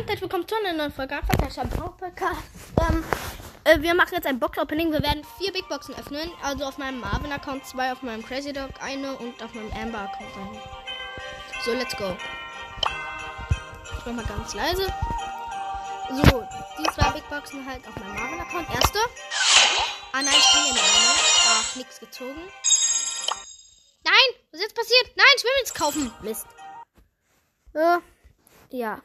herzlich willkommen zu einer neuen Folge Podcast. Ähm, äh, wir machen jetzt ein Box-Opening. Wir werden vier Big Boxen öffnen. Also auf meinem Marvin-Account zwei, auf meinem Crazy Dog eine und auf meinem Amber-Account eine. So, let's go. Ich mach mal ganz leise. So, die zwei Big Boxen halt auf meinem Marvin-Account. Erste. Ah nein, ich ja nicht eine. Ach, nix gezogen. Nein, was ist jetzt passiert? Nein, ich will mir jetzt kaufen. Mist. Äh, ja.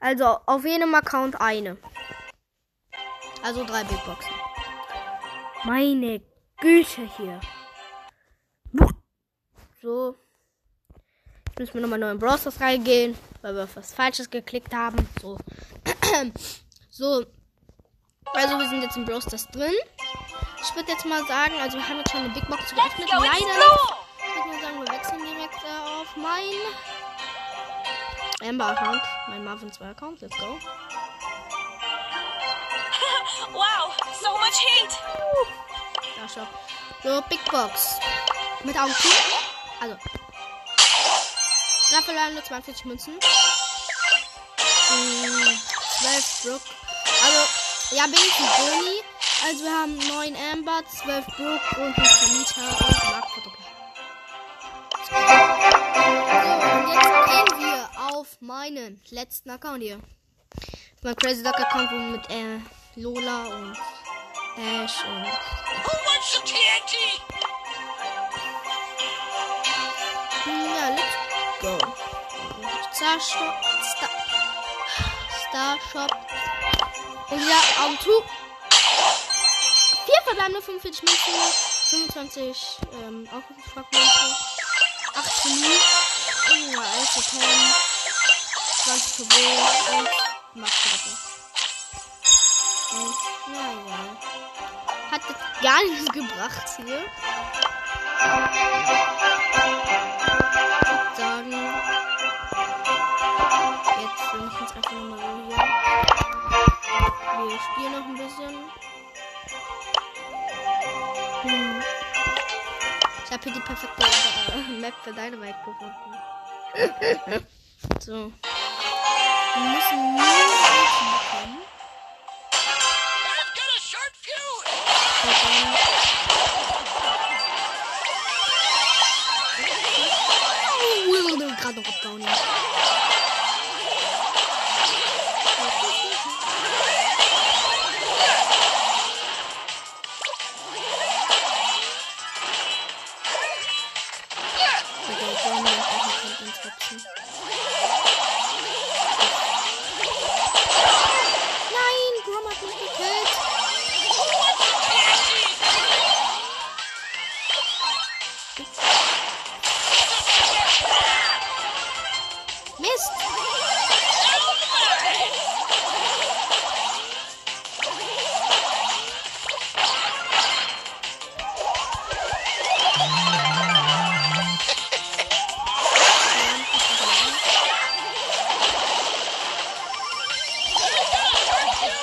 Also auf jedem Account eine. Also drei Big Boxen. Meine Güte hier. So. Jetzt müssen wir nochmal neu in Browsers reingehen, weil wir auf was Falsches geklickt haben. So. so. Also wir sind jetzt in Browsers drin. Ich würde jetzt mal sagen, also wir haben jetzt schon eine Big Box geöffnet. Leider Amber Account. Mein Marvin 2 Account. Let's go. wow, so much heat. Da schau. So, Big Box. Mit Augen zu. Also. Nur 42 Münzen. Hm, 12 Brook. Also, ja, bin ich ein Boni. Also wir haben 9 Amber, 12 Brook und 5 Vermieter und Mark Fotograf. Auf meinen letzten Account hier. Mein Crazy Duck Account, wo mit äh, Lola und Ash und. Who wants some TNT? Ja, let's go. Star Shop. Star, Star Shop. Und ja, Augen zu. Vier verbleibende 45 Münzen. 25 ähm, Aufrufungsfragmente. 18 Minuten. Ja, 11 Token. 20 Turbo und Doppel. Naja. Hat jetzt gar nichts gebracht hier. Ich würd sagen. Jetzt wir machen es einfach nochmal so hier. Wir spielen noch ein bisschen. Hm. Ich habe hier die perfekte äh, Map für Dynamite gefunden. so. Wir müssen nur Ulti bekommen. Dann. Oh, Will wurde gerade noch abgehauen. ja. Okay, ich will mir auch nicht von uns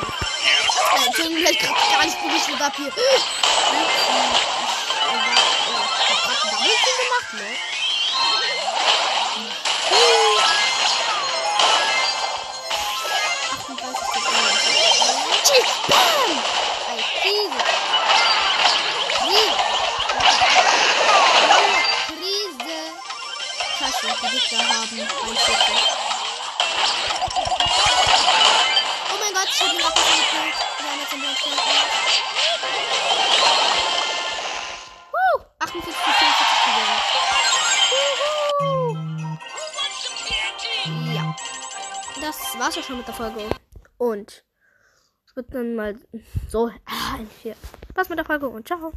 halt. Äh, Entschuldigung, ich krieg gar nicht berichtet ab hier. Ich ne? Scheiße, die Gegner haben ein Schüsse. Ich hab ihn abgekillt. Wir haben jetzt den Blank Woo! 48 zu 44 gewonnen. Juhu! Who wants some TNT? Ja. Das war's auch schon mit der Folge. Und es wird dann mal so. Hier. Spaß mit der Folge und ciao.